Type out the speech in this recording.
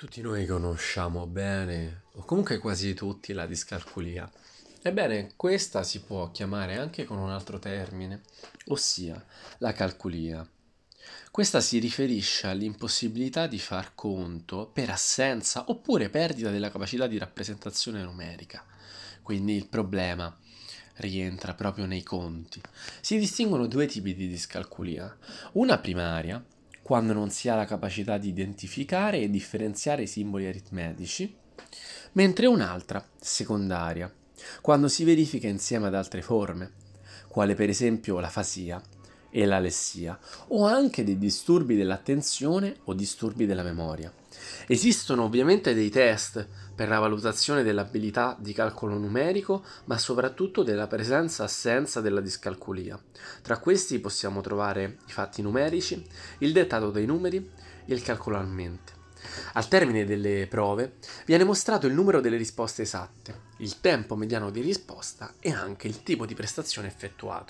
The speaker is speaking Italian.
Tutti noi conosciamo bene, o comunque quasi tutti, la discalculia. Ebbene, questa si può chiamare anche con un altro termine, ossia la calculia. Questa si riferisce all'impossibilità di far conto per assenza oppure perdita della capacità di rappresentazione numerica. Quindi il problema rientra proprio nei conti. Si distinguono due tipi di discalculia. Una primaria, quando non si ha la capacità di identificare e differenziare i simboli aritmetici, mentre un'altra, secondaria, quando si verifica insieme ad altre forme, quale per esempio la fasia e l'alessia, o anche dei disturbi dell'attenzione o disturbi della memoria. Esistono ovviamente dei test per la valutazione dell'abilità di calcolo numerico, ma soprattutto della presenza-assenza della discalculia. Tra questi possiamo trovare i fatti numerici, il dettato dei numeri e il calcolo a mente. Al termine delle prove viene mostrato il numero delle risposte esatte, il tempo mediano di risposta e anche il tipo di prestazione effettuato.